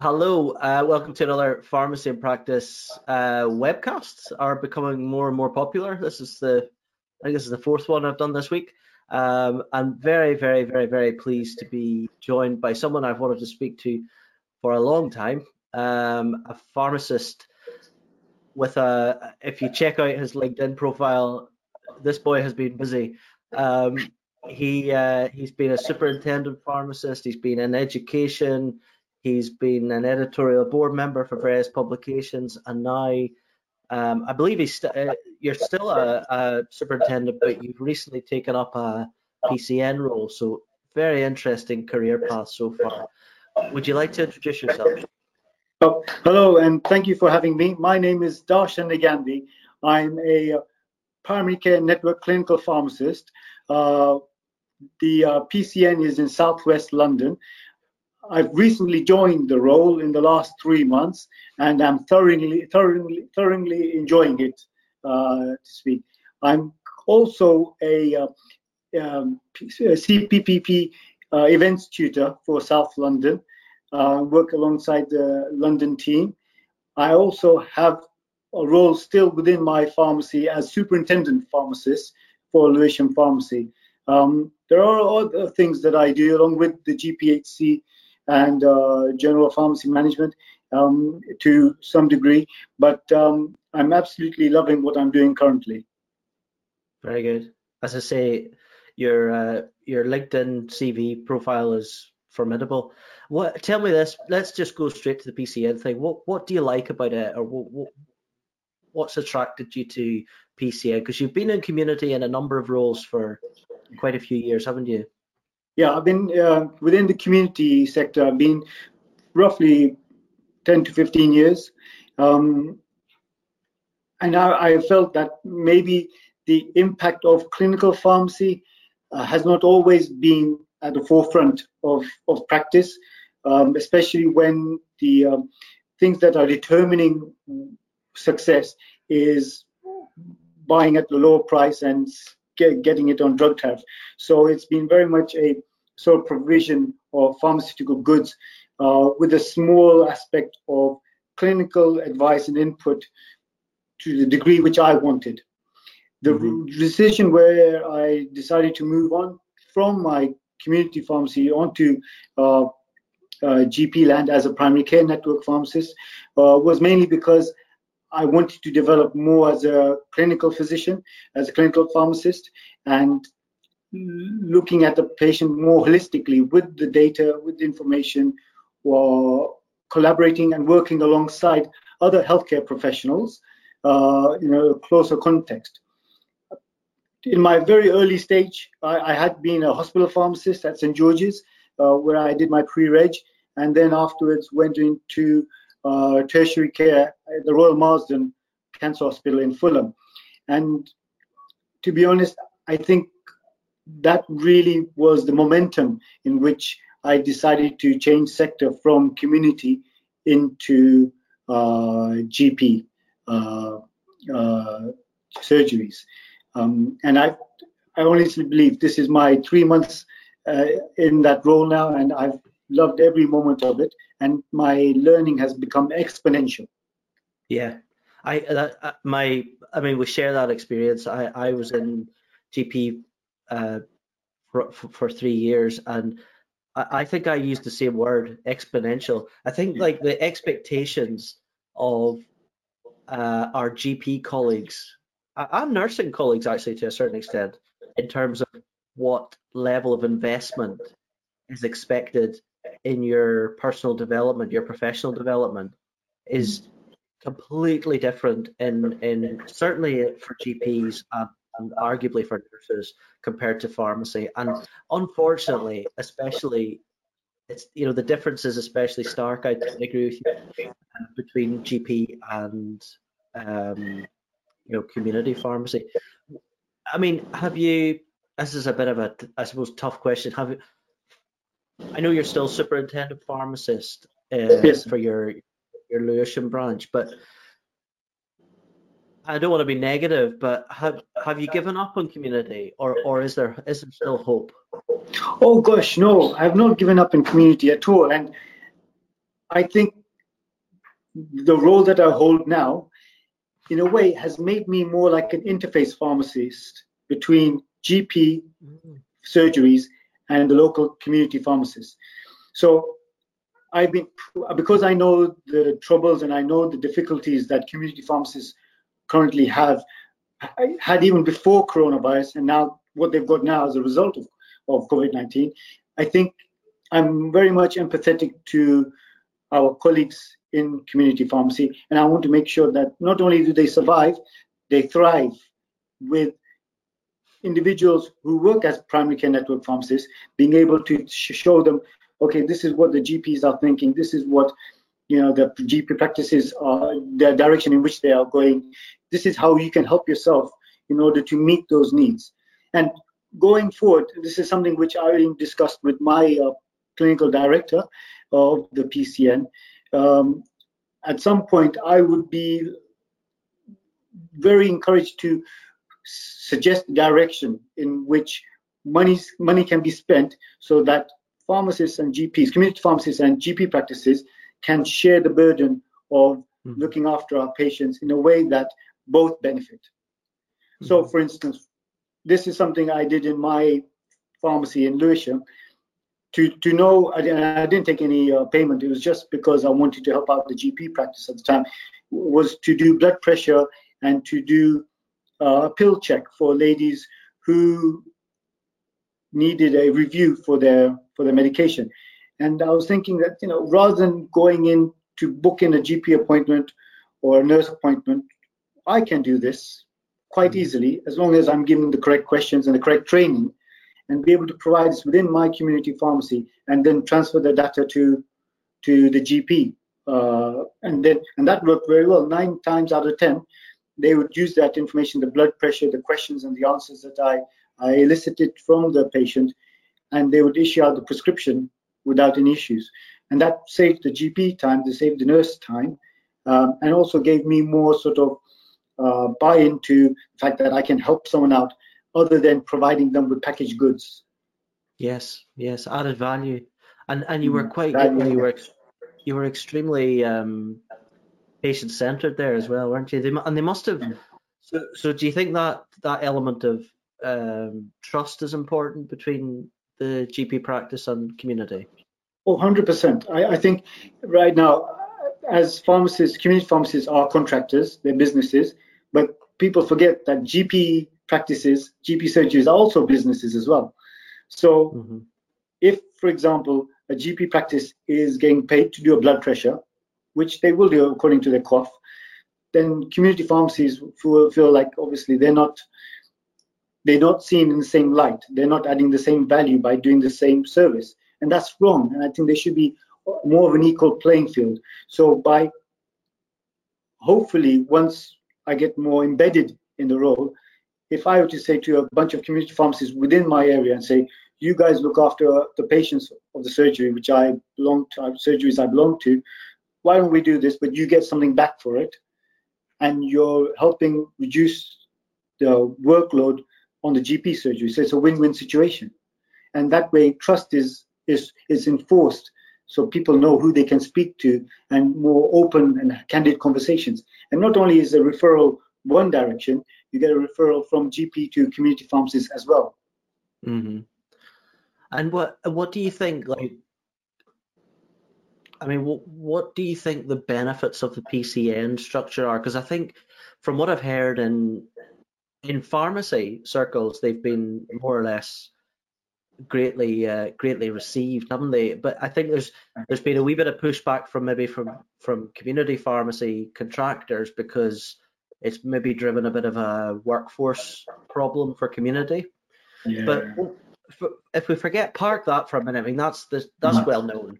Hello, uh, welcome to another Pharmacy in Practice uh, webcasts are becoming more and more popular. This is the, I think this is the fourth one I've done this week. Um, I'm very, very, very, very pleased to be joined by someone I've wanted to speak to for a long time, um, a pharmacist with a, if you check out his LinkedIn profile, this boy has been busy. Um, he uh, he's been a superintendent pharmacist. He's been in education. He's been an editorial board member for various publications, and now um, I believe he's st- uh, you're still a, a, superintendent, but you've recently taken up a PCN role. So very interesting career path so far. Would you like to introduce yourself? Oh, hello, and thank you for having me. My name is Darshan Negandhi. I'm a primary care network clinical pharmacist. Uh, the uh, PCN is in southwest London. I've recently joined the role in the last three months, and I'm thoroughly, thoroughly, thoroughly enjoying it. Uh, to speak, I'm also a, uh, um, CPPE uh, events tutor for South London. Uh, work alongside the London team. I also have a role still within my pharmacy as superintendent pharmacist for Lewisham Pharmacy. Um, there are other things that I do along with the GPHC and uh, general pharmacy management um, to some degree, but um, I'm absolutely loving what I'm doing currently. Very good. As I say, your uh, your LinkedIn CV profile is formidable. What? Tell me this. Let's just go straight to the PCN thing. What What do you like about it, or what, what what's attracted you to PCN? Because you've been in community in a number of roles for quite a few years, haven't you? Yeah, I've been uh, within the community sector. I've been roughly 10 to 15 years. Um, and I, I, felt that maybe the impact of clinical pharmacy uh, has not always been at the forefront of, of practice, um, especially when the um, things that are determining success is buying at the lower price and get, getting it on drug tariff. So it's been very much a sort of provision of pharmaceutical goods uh, with a small aspect of clinical advice and input to the degree which I wanted. The mm-hmm. decision where I decided to move on from my community pharmacy onto uh, uh, GP land as a primary care network pharmacist uh, was mainly because I wanted to develop more as a clinical physician, as a clinical pharmacist, and looking at the patient more holistically with the data, with the information, or collaborating and working alongside other healthcare professionals uh, in a closer context. In my very early stage, I, I had been a hospital pharmacist at St. George's, uh, where I did my pre-reg, and then afterwards went into uh, tertiary care at the Royal Marsden Cancer Hospital in Fulham. And to be honest, I think that really was the momentum in which I decided to change sector from community into uh, GP uh, uh, surgeries. Um, and I, I honestly believe this is my three months uh, in that role now, and I've loved every moment of it, and my learning has become exponential. Yeah, I that, uh, my I mean we share that experience. I I was in GP uh, for, for three years, and I, I think I used the same word, exponential. I think like the expectations of uh, our GP colleagues, and nursing colleagues actually to a certain extent, in terms of what level of investment is expected in your personal development, your professional development, is completely different in in certainly for GPs and and arguably for nurses compared to pharmacy. And unfortunately, especially it's you know the difference is especially stark. I agree with you uh, between GP and um, you know community pharmacy. I mean, have you? This is a bit of a, I suppose, tough question. Have? I know you're still superintendent pharmacist uh, yes. for your your Lewisham branch, but I don't want to be negative, but have have you given up on community, or or is there is there still hope? Oh gosh, no, I have not given up in community at all, and I think the role that I hold now, in a way, has made me more like an interface pharmacist between GP mm. surgeries and the local community pharmacists. So I've been because I know the troubles and I know the difficulties that community pharmacists currently have had even before coronavirus and now what they've got now as a result of, of COVID-19. I think I'm very much empathetic to our colleagues in community pharmacy and I want to make sure that not only do they survive, they thrive with individuals who work as primary care network pharmacists being able to show them okay this is what the gps are thinking this is what you know the gp practices are the direction in which they are going. This is how you can help yourself in order to meet those needs. And going forward this is something which i already discussed with my uh, clinical director of the pcn um, at some point i would be very encouraged to suggest direction in which money money can be spent so that pharmacists and GPs, community pharmacists and GP practices can share the burden of mm-hmm. looking after our patients in a way that both benefit. Mm-hmm. So, for instance, this is something I did in my pharmacy in Lewisham. To, to know, I didn't, I didn't take any uh, payment. It was just because I wanted to help out the GP practice at the time. Was to do blood pressure and to do uh, a pill check for ladies who needed a review for their for their medication. And I was thinking that you know rather than going in to book in a GP appointment or a nurse appointment, I can do this quite mm-hmm. easily as long as I'm given the correct questions and the correct training, and be able to provide this within my community pharmacy and then transfer the data to to the GP. Uh, and then and that worked very well. Nine times out of ten, they would use that information, the blood pressure, the questions, and the answers that I, I elicited from the patient, and they would issue out the prescription without any issues. And that saved the GP time, they saved the nurse time, um, and also gave me more sort of uh, buy into the fact that I can help someone out other than providing them with packaged goods. Yes, yes, added value. And and you were mm, quite value, you were you were extremely um, patient centered there as well, weren't you? They, and they must have. So, so do you think that that element of um, trust is important between the GP practice and community? Oh, 100%. I, I think right now, as pharmacists, community pharmacists are contractors, they're businesses, but people forget that GP practices, GP surgeries are also businesses as well. So, mm-hmm. if, for example, a GP practice is getting paid to do a blood pressure, which they will do according to their QOF, then community pharmacies feel, feel like obviously they're not they're not seen in the same light. They're not adding the same value by doing the same service, and that's wrong. And I think there should be more of an equal playing field. So by hopefully once I get more embedded in the role, if I were to say to a bunch of community pharmacists within my area and say, you guys look after the patients of the surgery, which I belong to, surgeries I belong to, why don't we do this? But you get something back for it, and you're helping reduce the workload on the GP surgery. So it's a win-win situation, and that way trust is is is enforced, so people know who they can speak to, and more open and candid conversations. And not only is a referral one direction, you get a referral from GP to community pharmacies as well. Mm-hmm. And what what do you think? Like I mean, what, what do you think the benefits of the PCN structure are? Because I think, from what I've heard in in pharmacy circles, they've been more or less greatly uh, greatly received, haven't they? But I think there's there's been a wee bit of pushback from maybe from from community pharmacy contractors because it's maybe driven a bit of a workforce problem for community. Yeah. But if we forget park that for a minute, I mean that's the, that's mm-hmm. well known.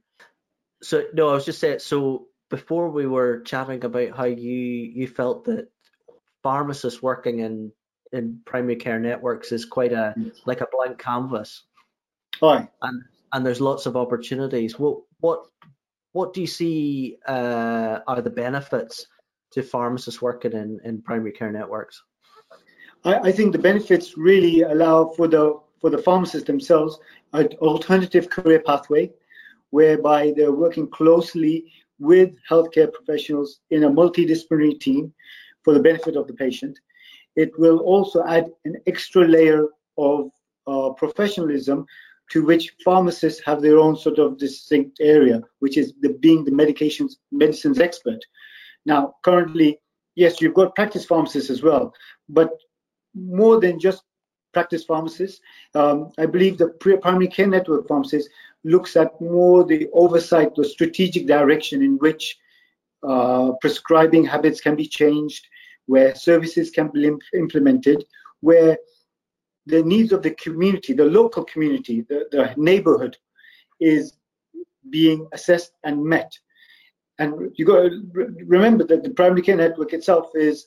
So no, I was just saying. So before we were chatting about how you you felt that pharmacists working in in primary care networks is quite a like a blank canvas. Hi. And and there's lots of opportunities. What what what do you see uh, are the benefits to pharmacists working in, in primary care networks? I, I think the benefits really allow for the for the pharmacists themselves an alternative career pathway, whereby they're working closely with healthcare professionals in a multidisciplinary team for the benefit of the patient. It will also add an extra layer of uh, professionalism to which pharmacists have their own sort of distinct area, which is the, being the medications medicines expert. Now, currently, yes, you've got practice pharmacists as well, but more than just practice pharmacists, um, I believe the primary care network pharmacist looks at more the oversight, the strategic direction in which uh, prescribing habits can be changed, where services can be implemented, where the needs of the community, the local community, the, the neighborhood is being assessed and met. And you got to remember that the primary care network itself is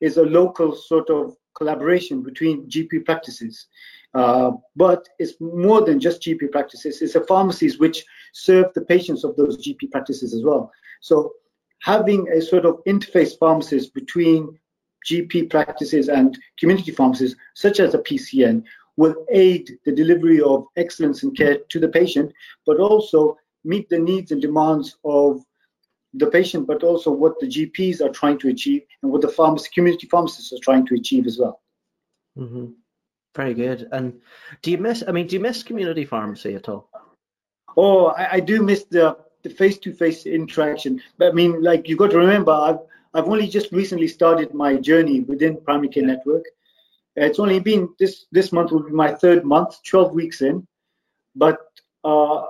is a local sort of collaboration between GP practices. Uh, but it's more than just GP practices. It's the pharmacies which serve the patients of those GP practices as well. So having a sort of interface pharmacist between GP practices and community pharmacies, such as a PCN, will aid the delivery of excellence in care to the patient, but also meet the needs and demands of the patient, but also what the GPs are trying to achieve and what the pharmacy, community pharmacists are trying to achieve as well. Mm-hmm. Very good. And do you miss? I mean, do you miss community pharmacy at all? Oh, I, I do miss the the face-to-face interaction. But I mean, like you got to remember, I've I've only just recently started my journey within Primary Care Network. It's only been this this month will be my third month, 12 weeks in, but uh,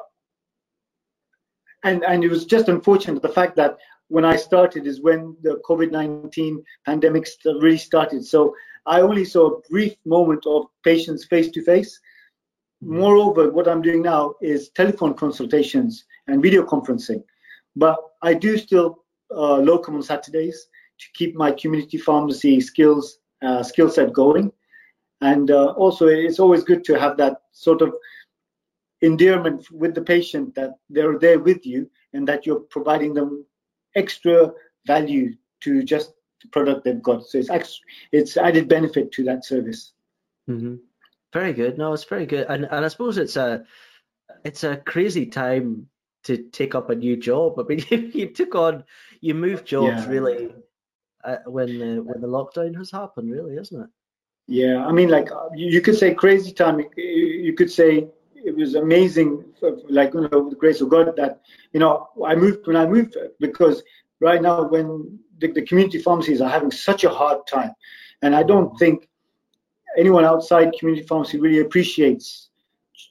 and and it was just unfortunate the fact that when I started is when the COVID-19 pandemic really started. So I only saw a brief moment of patients face to face. Moreover, what I'm doing now is telephone consultations and video conferencing. But I do still uh, locum on Saturdays to keep my community pharmacy skills uh, skill set going. And uh, also, it's always good to have that sort of endearment with the patient that they're there with you and that you're providing them extra value to just the product they've got. So it's extra, it's added benefit to that service. Mm-hmm. Very good. No, it's very good, and and I suppose it's a it's a crazy time to take up a new job. I mean, you, you took on, you moved jobs yeah. really uh, when the when the lockdown has happened, really, isn't it? Yeah, I mean, like you could say crazy time. You could say it was amazing, like you know, with the grace of God that you know I moved when I moved because right now when the, the community pharmacies are having such a hard time, and I don't mm-hmm. think anyone outside community pharmacy really appreciates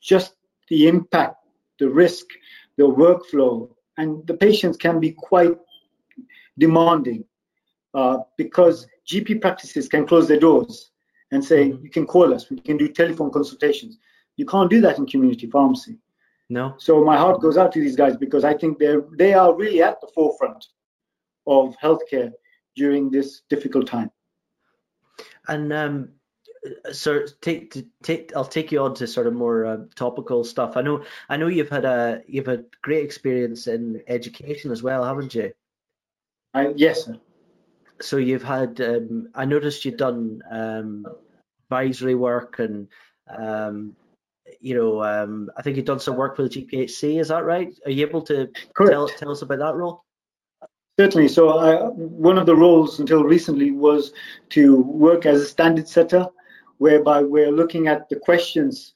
just the impact, the risk, the workflow, and the patients can be quite demanding uh, because GP practices can close their doors and say, mm-hmm. you can call us, we can do telephone consultations. You can't do that in community pharmacy. No. So my heart goes out to these guys because I think they're they are really at the forefront of healthcare during this difficult time. And um, so take take I'll take you on to sort of more uh, topical stuff. I know I know you've had a you've had great experience in education as well, haven't you? I, yes. Sir. So you've had um, I noticed you've done um, advisory work and um, you know um, I think you've done some work for the GPHC. Is that right? Are you able to tell tell us about that role? Certainly. So I, one of the roles until recently was to work as a standard setter whereby we're looking at the questions,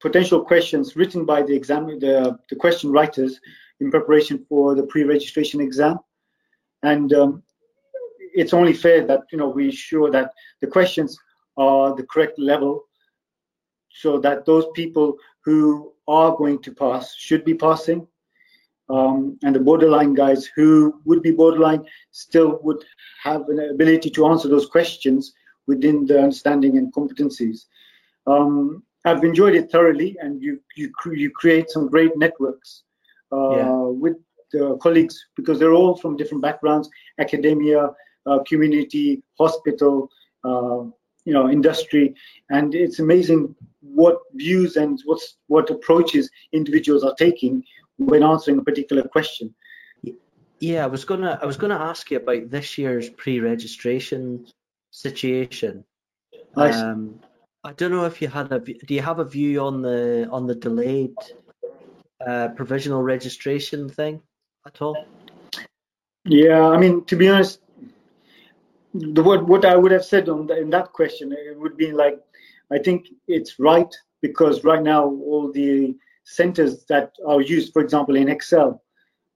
potential questions written by the exam, the, the question writers in preparation for the pre-registration exam. And um, it's only fair that you know we ensure that the questions are the correct level, so that those people who are going to pass should be passing, um, and the borderline guys who would be borderline still would have an ability to answer those questions within their understanding and competencies. Um, I've enjoyed it thoroughly, and you you you create some great networks uh, yeah. with the colleagues because they're all from different backgrounds, academia, uh, community, hospital, uh, you know, industry, and it's amazing what views and what's what approaches individuals are taking when answering a particular question. Yeah, I was gonna I was gonna ask you about this year's pre-registration situation. Nice. Um, I don't know if you had a do you have a view on the on the delayed uh, provisional registration thing at all? Yeah, I mean to be honest, the what what I would have said on the, in that question it would be like I think it's right because right now all the centers that are used, for example, in ExCeL,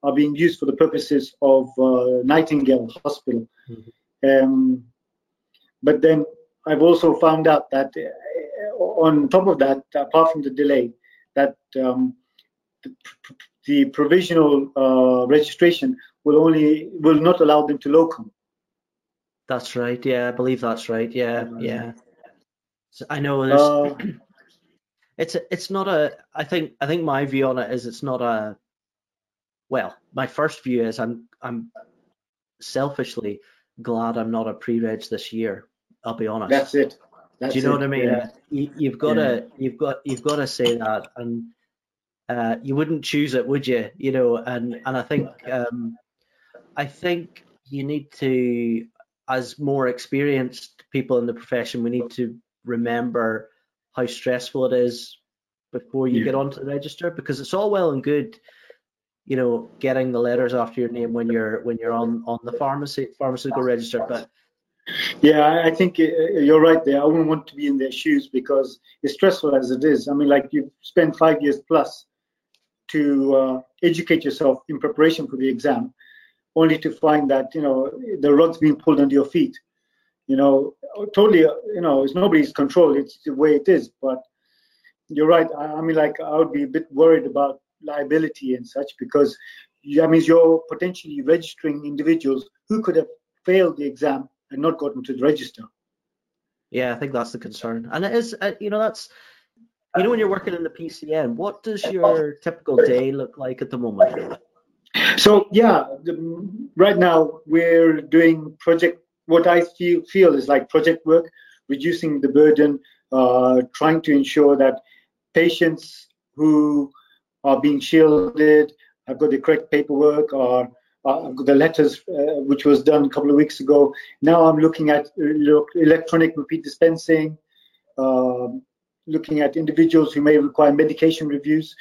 are being used for the purposes of uh, Nightingale Hospital. Mm-hmm. Um, but then I've also found out that uh, on top of that, apart from the delay, that um, the, the, provisional uh, registration will only will not allow them to locum. That's right. Yeah, I believe that's right. Yeah, yeah. So I know there's. Uh, it's a, it's not a. I think I think my view on it is it's not a. Well, my first view is I'm I'm selfishly glad I'm not a pre-reg this year. I'll be honest. That's it. That's Do you know it. what I mean? Yeah. You, have got to you've got you've got to say that, and uh, you wouldn't choose it, would you? You know, and and I think um, I think you need to, as more experienced people in the profession, we need to remember how stressful it is before you yeah. get onto the register because it's all well and good you know getting the letters after your name when you're when you're on on the pharmacy pharmaceutical register but yeah i think uh, you're right there i wouldn't want to be in their shoes because it's stressful as it is i mean like you spend five years plus to uh, educate yourself in preparation for the exam only to find that you know the rug's being pulled under your feet you know, totally, you know, it's nobody's control. It's the way it is. But you're right. I, I mean, like, I would be a bit worried about liability and such because that means you're potentially registering individuals who could have failed the exam and not gotten to the register. Yeah, I think that's the concern, and it is. Uh, you know, that's you know when you're working in the PCN, what does your typical day look like at the moment? So yeah, the, right now we're doing project what I feel, feel is like project work, reducing the burden, uh, trying to ensure that patients who are being shielded have got the correct paperwork or uh, the letters uh, which was done a couple of weeks ago. Now I'm looking at electronic repeat dispensing, um, looking at individuals who may require medication reviews.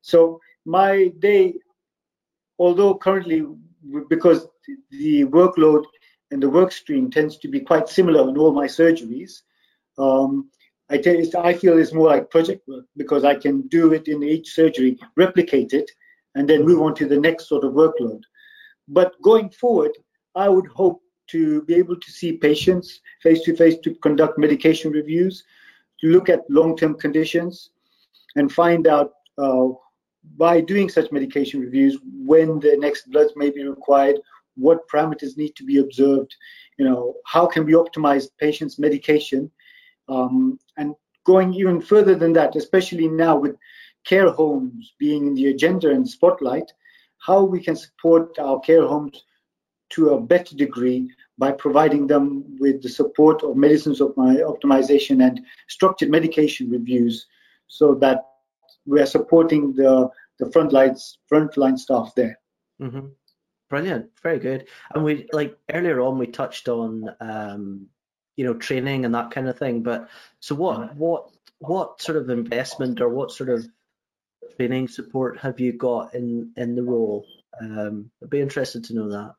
So my day, although currently because the workload and the work stream tends to be quite similar in all my surgeries. Um, I, I feel it's more like project work because I can do it in each surgery, replicate it, and then move on to the next sort of workload. But going forward, I would hope to be able to see patients face to face to conduct medication reviews, to look at long term conditions, and find out uh, by doing such medication reviews when the next bloods may be required what parameters need to be observed, you know, how can we optimize patients' medication, um, and going even further than that, especially now with care homes being in the agenda and spotlight, how we can support our care homes to a better degree by providing them with the support of medicines of my optimization and structured medication reviews so that we are supporting the the frontline frontline staff there. Mm-hmm. Brilliant, very good. And we like earlier on we touched on um, you know training and that kind of thing. But so what what what sort of investment or what sort of training support have you got in in the role? Um, I'd be interested to know that.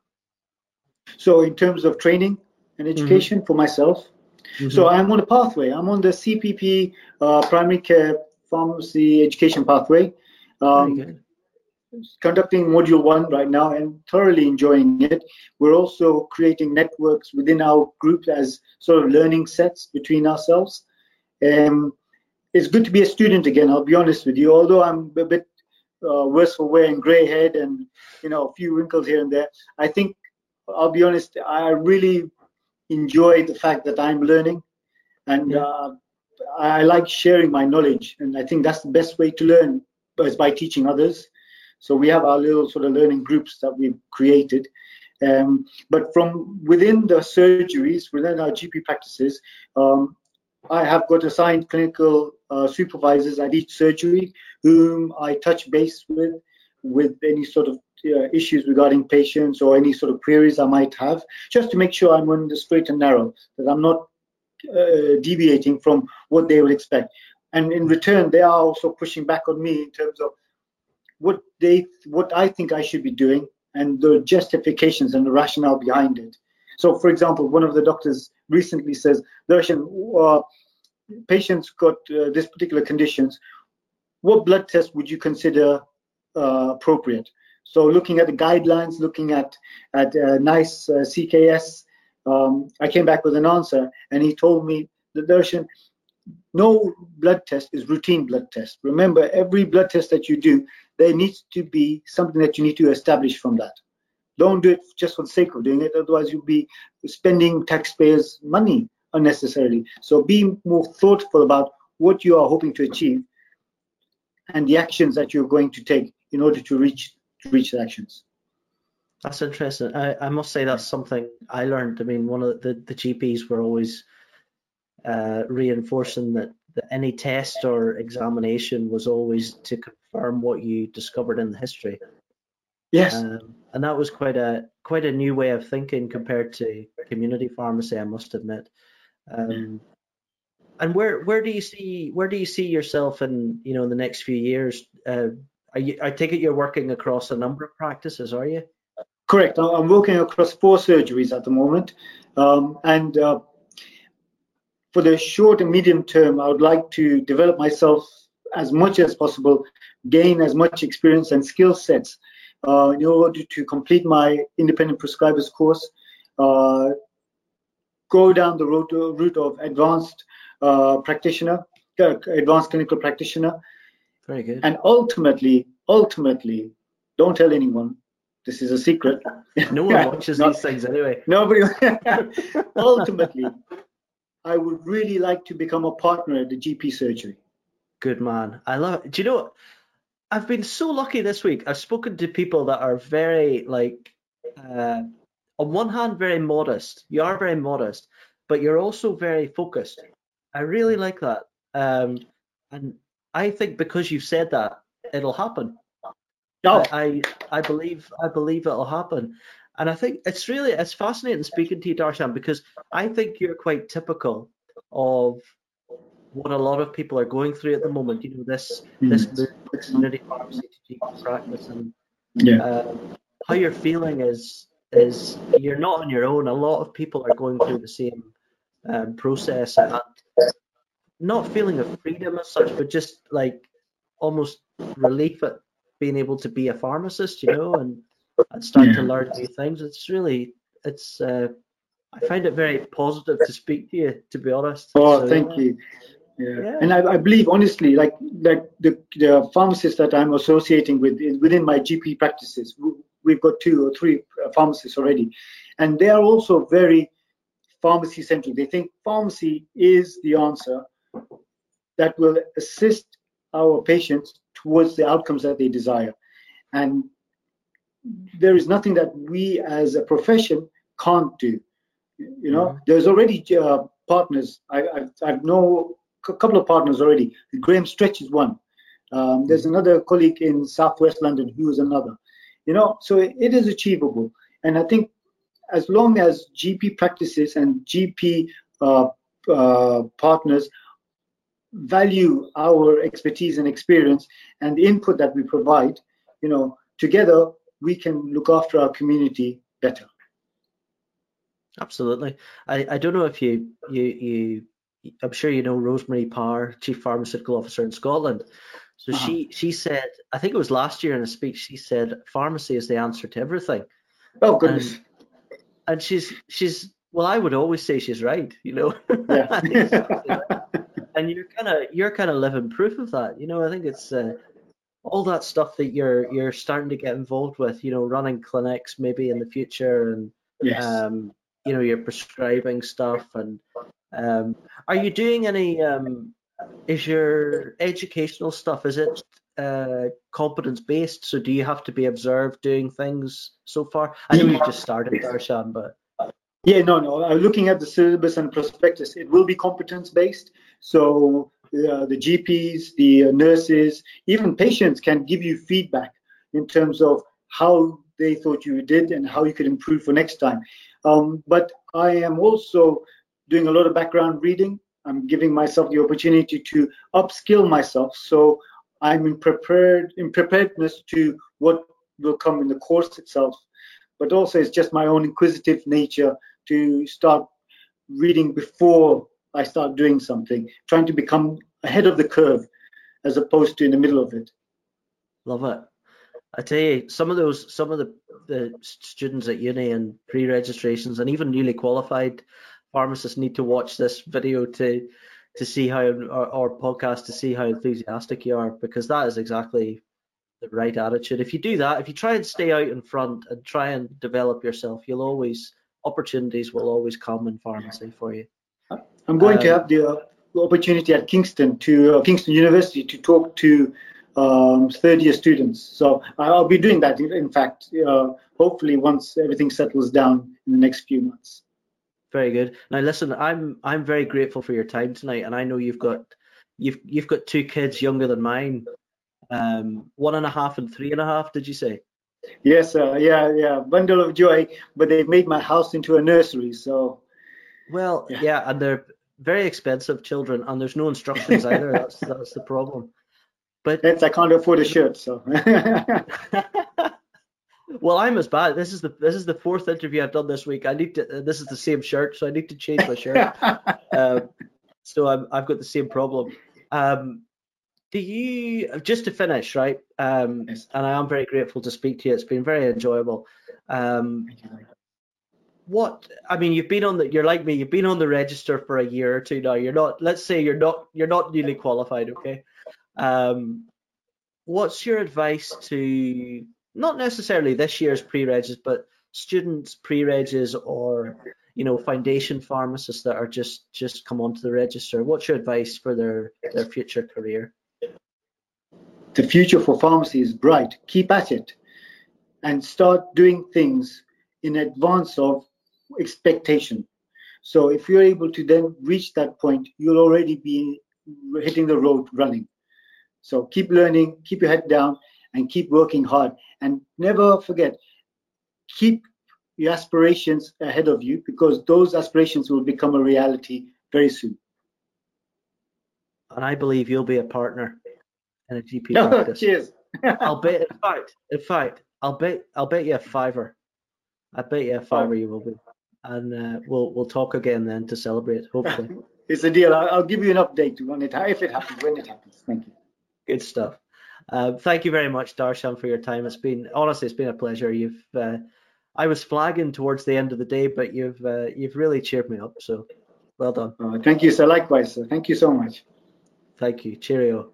So in terms of training and mm-hmm. education mm-hmm. for myself, mm-hmm. so I'm on a pathway. I'm on the CPP uh, primary care pharmacy education pathway. Um, very good conducting module one right now and thoroughly enjoying it. We're also creating networks within our group as sort of learning sets between ourselves. Um, it's good to be a student again, I'll be honest with you. Although I'm a bit uh, worse for wear and grey head and, you know, a few wrinkles here and there, I think, I'll be honest, I really enjoy the fact that I'm learning and uh, I like sharing my knowledge. And I think that's the best way to learn is by teaching others. So we have our little sort of learning groups that we've created. Um, but from within the surgeries, within our GP practices, um, I have got assigned clinical uh, supervisors at each surgery whom I touch base with with any sort of uh, issues regarding patients or any sort of queries I might have, just to make sure I'm on the straight and narrow, that I'm not uh, deviating from what they would expect. And in return, they are also pushing back on me in terms of what they, what I think I should be doing, and the justifications and the rationale behind it. So, for example, one of the doctors recently says, Darshan, uh, patients got uh, this particular conditions. What blood test would you consider uh, appropriate? So, looking at the guidelines, looking at at uh, NICE uh, CKS, um, I came back with an answer, and he told me that Darshan, no blood test is routine blood test. Remember, every blood test that you do, there needs to be something that you need to establish from that. Don't do it just for the sake of doing it, otherwise you'll be spending taxpayers' money unnecessarily. So be more thoughtful about what you are hoping to achieve and the actions that you're going to take in order to reach to reach the actions. That's interesting. I, I must say that's something I learned. I mean, one of the, the GPs were always uh, reinforcing that, that any test or examination was always to confirm what you discovered in the history. Yes. Um, and that was quite a quite a new way of thinking compared to community pharmacy, I must admit. Um, and where where do you see where do you see yourself in you know in the next few years? Uh, you, I take it you're working across a number of practices, are you? Correct. I'm working across four surgeries at the moment, um, and uh, for the short and medium term, I would like to develop myself as much as possible, gain as much experience and skill sets uh, in order to complete my independent prescribers course, uh, go down the route, route of advanced uh, practitioner, uh, advanced clinical practitioner. Very good. And ultimately, ultimately, don't tell anyone. This is a secret. No one watches Not, these things anyway. Nobody. ultimately, I would really like to become a partner at the GP surgery. Good man. I love it. Do you know what? I've been so lucky this week. I've spoken to people that are very like uh, on one hand very modest. You are very modest, but you're also very focused. I really like that. Um, and I think because you've said that, it'll happen. No. I, I believe I believe it'll happen. And I think it's really it's fascinating speaking to you, Darshan, because I think you're quite typical of what a lot of people are going through at the moment. You know, this mm. this community pharmacy to GP practice, and yeah. uh, how you're feeling is is you're not on your own. A lot of people are going through the same um, process and not feeling of freedom as such, but just like almost relief at being able to be a pharmacist, you know, and and start yeah. to learn new things. It's really it's. Uh, I find it very positive to speak to you, to be honest. Oh, so, thank you. Yeah. yeah. And I, I, believe honestly, like like the, the pharmacists that I'm associating with within my GP practices, we've got two or three uh, pharmacists already, and they are also very pharmacy centric. They think pharmacy is the answer that will assist our patients towards the outcomes that they desire. And there is nothing that we as a profession can't do. You know, mm-hmm. there's already uh, partners. I, I, I know a couple of partners already. Graham Stretch is one. Um, there's mm-hmm. another colleague in Southwest London who is another. You know, so it, it is achievable. And I think as long as GP practices and GP uh, uh, partners value our expertise and experience and the input that we provide, you know, together we can look after our community better. Absolutely. I, I don't know if you you you I'm sure you know Rose Marie Parr, Chief Pharmaceutical Officer in Scotland. So uh-huh. she she said, I think it was last year in a speech, she said pharmacy is the answer to everything. Oh goodness. And, and she's she's well, I would always say she's right, you know. Yeah. and you're kind of you're kind of living proof of that. You know, I think it's uh, all that stuff that you're you're starting to get involved with. You know, running clinics maybe in the future, and yes. um, you know, you're prescribing stuff. And um, are you doing any? Um, is your educational stuff? Is it uh, competence based? So do you have to be observed doing things so far? I know you just started, Darshan, but yeah, no, no. Uh, looking at the syllabus and prospectus, it will be competence based. So uh, the GPs, the uh, nurses, even patients can give you feedback in terms of how they thought you did and how you could improve for next time. Um, but I am also doing a lot of background reading. I'm giving myself the opportunity to upskill myself. So I'm in prepared in preparedness to what will come in the course itself. But also it's just my own inquisitive nature to start reading before I start doing something, trying to become ahead of the curve as opposed to in the middle of it. Love it. I tell you, some of those, some of the, the students at uni and pre-registrations and even newly qualified pharmacists need to watch this video to to see how or, or podcast to see how enthusiastic you are because that is exactly the right attitude. If you do that, if you try and stay out in front and try and develop yourself, you'll always opportunities will always come in pharmacy for you. I'm going um, to have the uh, opportunity at Kingston to uh, Kingston University to talk to um, third year students. So I'll be doing that. In fact, uh, hopefully once everything settles down in the next few months. Very good. Now listen, I'm I'm very grateful for your time tonight, and I know you've got you've you've got two kids younger than mine, um, one and a half and three and a half. Did you say? Yes, uh, yeah, yeah. Bundle of joy, but they've made my house into a nursery. So. Well, yeah, yeah and they're very expensive children, and there's no instructions either. That's that's the problem. But I can't afford a shirt, so. well, I'm as bad. This is the this is the fourth interview I've done this week. I need to. Uh, this is the same shirt, so I need to change my shirt. um, so I'm, I've got the same problem. Um, do you just to finish, right? Um, yes. And I am very grateful to speak to you. It's been very enjoyable. Um, what I mean, you've been on the. You're like me. You've been on the register for a year or two now. You're not. Let's say you're not. You're not newly qualified. Okay. Um, what's your advice to not necessarily this year's pre-regs, but students pre-regs or you know foundation pharmacists that are just just come onto the register? What's your advice for their their future career? The future for pharmacy is bright. Keep at it, and start doing things in advance of expectation. So if you're able to then reach that point, you'll already be hitting the road running. So keep learning, keep your head down, and keep working hard. And never forget, keep your aspirations ahead of you because those aspirations will become a reality very soon. And I believe you'll be a partner in a GP no, practice. Cheers. I'll bet. In fact, in fact, I'll bet. I'll bet you a fiver. I bet you a fiver you will be, and uh, we'll we'll talk again then to celebrate. Hopefully, it's a deal. I'll, I'll, give you an update when it if it happens when it happens. Thank you. Good stuff. Uh, thank you very much, Darshan, for your time. It's been honestly, it's been a pleasure. You've uh, I was flagging towards the end of the day, but you've uh, you've really cheered me up. So well done. Oh, thank you, sir. Likewise, sir. Thank you so much. Thank you. Cheerio.